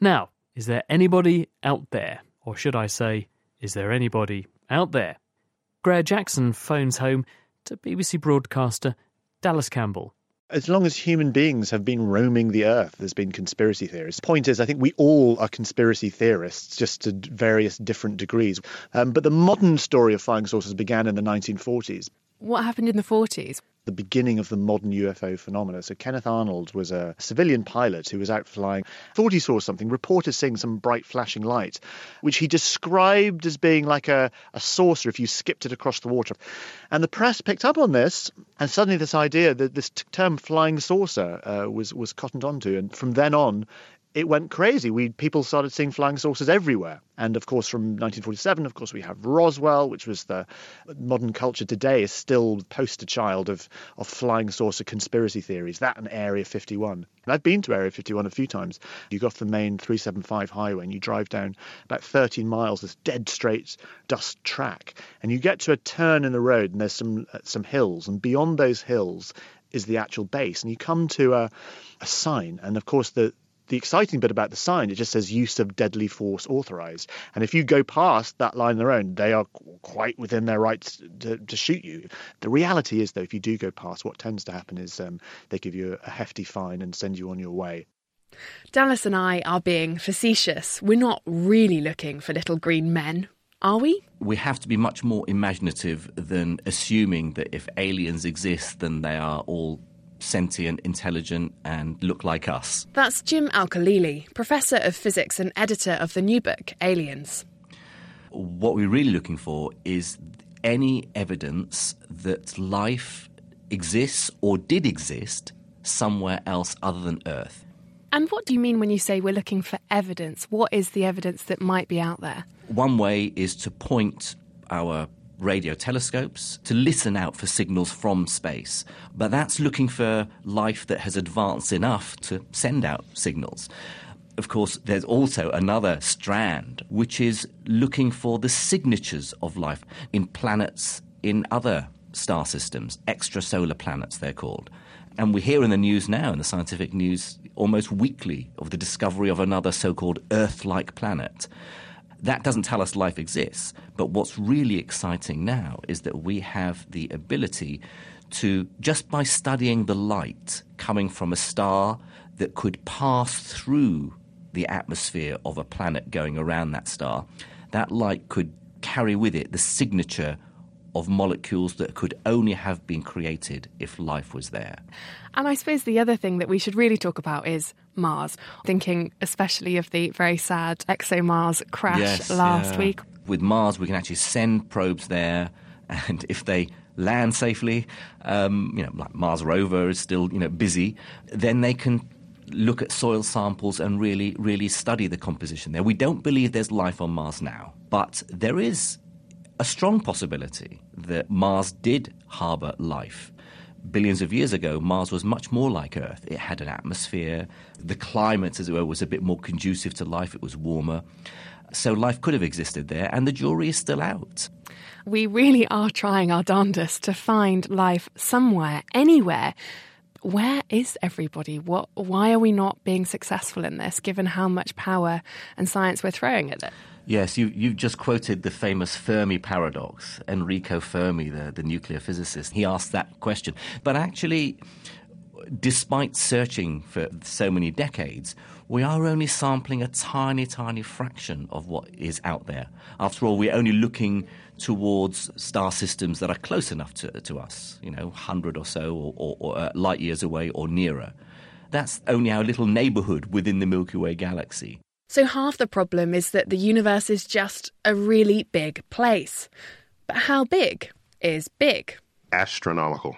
Now, is there anybody out there? Or should I say, is there anybody out there? Greer Jackson phones home to BBC broadcaster Dallas Campbell. As long as human beings have been roaming the earth, there's been conspiracy theories. The point is, I think we all are conspiracy theorists, just to various different degrees. Um, but the modern story of flying saucers began in the 1940s. What happened in the 40s? the beginning of the modern UFO phenomena. So Kenneth Arnold was a civilian pilot who was out flying, thought he saw something, reported seeing some bright flashing light, which he described as being like a, a saucer if you skipped it across the water. And the press picked up on this, and suddenly this idea that this term flying saucer uh, was was cottoned onto, and from then on, it went crazy. We people started seeing flying saucers everywhere. And of course, from 1947, of course, we have Roswell, which was the modern culture today is still poster child of of flying saucer conspiracy theories. That and Area 51. And I've been to Area 51 a few times. You go off the main 375 highway and you drive down about 13 miles, this dead straight dust track, and you get to a turn in the road, and there's some uh, some hills, and beyond those hills is the actual base, and you come to a, a sign, and of course the the exciting bit about the sign, it just says use of deadly force authorized. And if you go past that line on their own, they are quite within their rights to, to shoot you. The reality is, though, if you do go past, what tends to happen is um, they give you a hefty fine and send you on your way. Dallas and I are being facetious. We're not really looking for little green men, are we? We have to be much more imaginative than assuming that if aliens exist, then they are all sentient, intelligent, and look like us. That's Jim Al-Khalili, Professor of Physics and editor of the new book, Aliens. What we're really looking for is any evidence that life exists or did exist somewhere else other than Earth. And what do you mean when you say we're looking for evidence? What is the evidence that might be out there? One way is to point our radio telescopes to listen out for signals from space. But that's looking for life that has advanced enough to send out signals. Of course, there's also another strand, which is looking for the signatures of life in planets in other star systems, extrasolar planets, they're called. And we hear in the news now, in the scientific news, almost weekly, of the discovery of another so called Earth like planet. That doesn't tell us life exists. But what's really exciting now is that we have the ability to, just by studying the light coming from a star that could pass through the atmosphere of a planet going around that star, that light could carry with it the signature of molecules that could only have been created if life was there. And I suppose the other thing that we should really talk about is Mars, thinking especially of the very sad ExoMars crash yes, last yeah. week. With Mars, we can actually send probes there, and if they land safely, um, you know, like Mars rover is still you know busy, then they can look at soil samples and really, really study the composition there. We don't believe there's life on Mars now, but there is a strong possibility that Mars did harbour life. Billions of years ago, Mars was much more like Earth. It had an atmosphere. The climate, as it were, was a bit more conducive to life. It was warmer. So life could have existed there, and the jury is still out. We really are trying our darndest to find life somewhere, anywhere. Where is everybody? What, why are we not being successful in this, given how much power and science we're throwing at it? Yes, you, you've just quoted the famous Fermi paradox. Enrico Fermi, the, the nuclear physicist, he asked that question. But actually, despite searching for so many decades, we are only sampling a tiny, tiny fraction of what is out there. After all, we're only looking towards star systems that are close enough to, to us, you know, 100 or so, or, or, or uh, light years away or nearer. That's only our little neighborhood within the Milky Way galaxy. So, half the problem is that the universe is just a really big place. But how big is big? astronomical.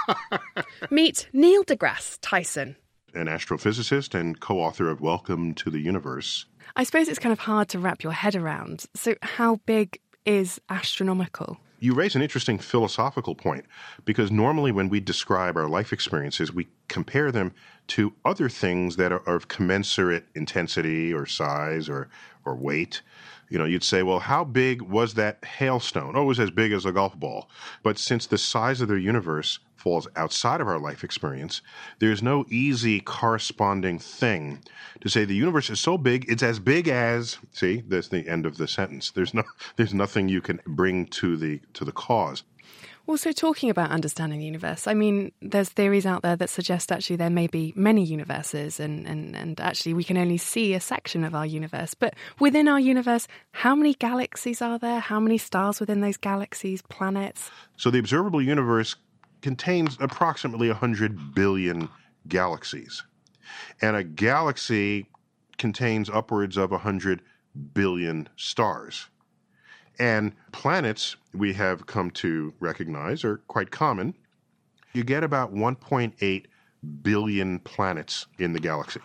Meet Neil deGrasse Tyson. An astrophysicist and co author of Welcome to the Universe. I suppose it's kind of hard to wrap your head around. So, how big is astronomical? You raise an interesting philosophical point because normally when we describe our life experiences, we compare them to other things that are of commensurate intensity or size or, or weight. You know, you'd say, well, how big was that hailstone? Oh, it was as big as a golf ball. But since the size of their universe falls outside of our life experience, there's no easy corresponding thing to say the universe is so big, it's as big as see, that's the end of the sentence. There's no there's nothing you can bring to the to the cause. Also, talking about understanding the universe, I mean, there's theories out there that suggest actually there may be many universes, and, and, and actually we can only see a section of our universe. But within our universe, how many galaxies are there? How many stars within those galaxies, planets? So the observable universe contains approximately 100 billion galaxies. And a galaxy contains upwards of 100 billion stars. And planets, we have come to recognize, are quite common. You get about 1.8 billion planets in the galaxy.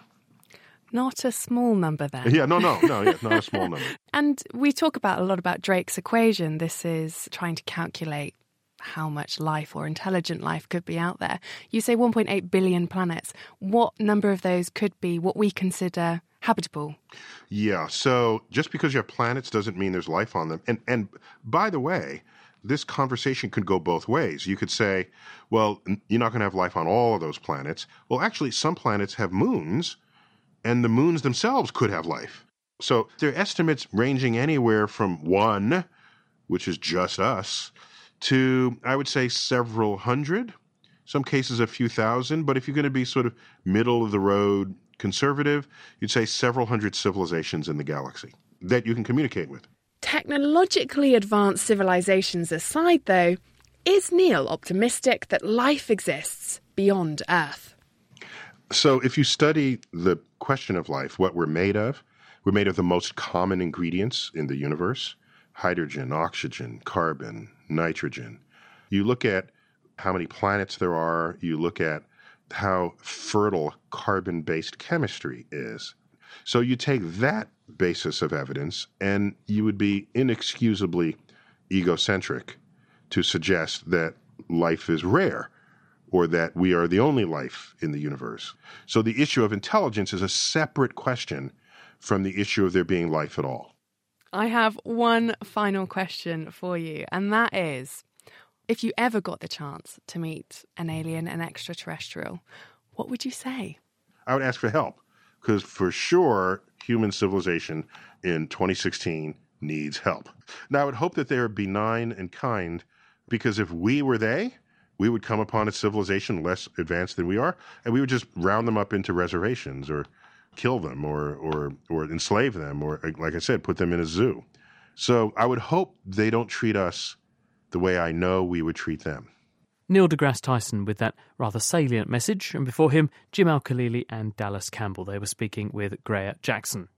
Not a small number then. Yeah, no, no, no, yeah, not a small number. And we talk about a lot about Drake's equation. This is trying to calculate how much life or intelligent life could be out there. You say 1.8 billion planets. What number of those could be what we consider habitable? Yeah, so just because you have planets doesn't mean there's life on them. And and by the way, this conversation could go both ways. You could say, well, you're not going to have life on all of those planets. Well, actually, some planets have moons, and the moons themselves could have life. So there are estimates ranging anywhere from one, which is just us, to, I would say, several hundred, some cases a few thousand. But if you're going to be sort of middle of the road conservative, you'd say several hundred civilizations in the galaxy that you can communicate with. Technologically advanced civilizations aside, though, is Neil optimistic that life exists beyond Earth? So, if you study the question of life, what we're made of, we're made of the most common ingredients in the universe hydrogen, oxygen, carbon, nitrogen. You look at how many planets there are, you look at how fertile carbon based chemistry is. So you take that basis of evidence, and you would be inexcusably egocentric to suggest that life is rare or that we are the only life in the universe. So the issue of intelligence is a separate question from the issue of there being life at all. I have one final question for you, and that is if you ever got the chance to meet an alien, an extraterrestrial, what would you say? I would ask for help because for sure human civilization in 2016 needs help. Now, I would hope that they are benign and kind because if we were they, we would come upon a civilization less advanced than we are, and we would just round them up into reservations or kill them or, or, or enslave them or, like I said, put them in a zoo. So I would hope they don't treat us the way I know we would treat them. Neil deGrasse Tyson with that rather salient message, and before him, Jim Al Khalili and Dallas Campbell. They were speaking with Greer Jackson.